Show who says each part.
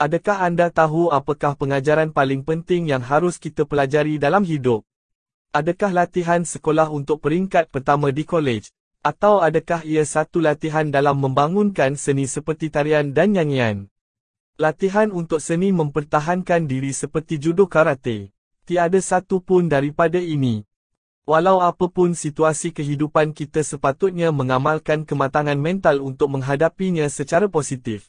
Speaker 1: Adakah anda tahu apakah pengajaran paling penting yang harus kita pelajari dalam hidup? Adakah latihan sekolah untuk peringkat pertama di kolej? Atau adakah ia satu latihan dalam membangunkan seni seperti tarian dan nyanyian? Latihan untuk seni mempertahankan diri seperti judo karate. Tiada satu pun daripada ini. Walau apapun situasi kehidupan kita sepatutnya mengamalkan kematangan mental untuk menghadapinya secara positif.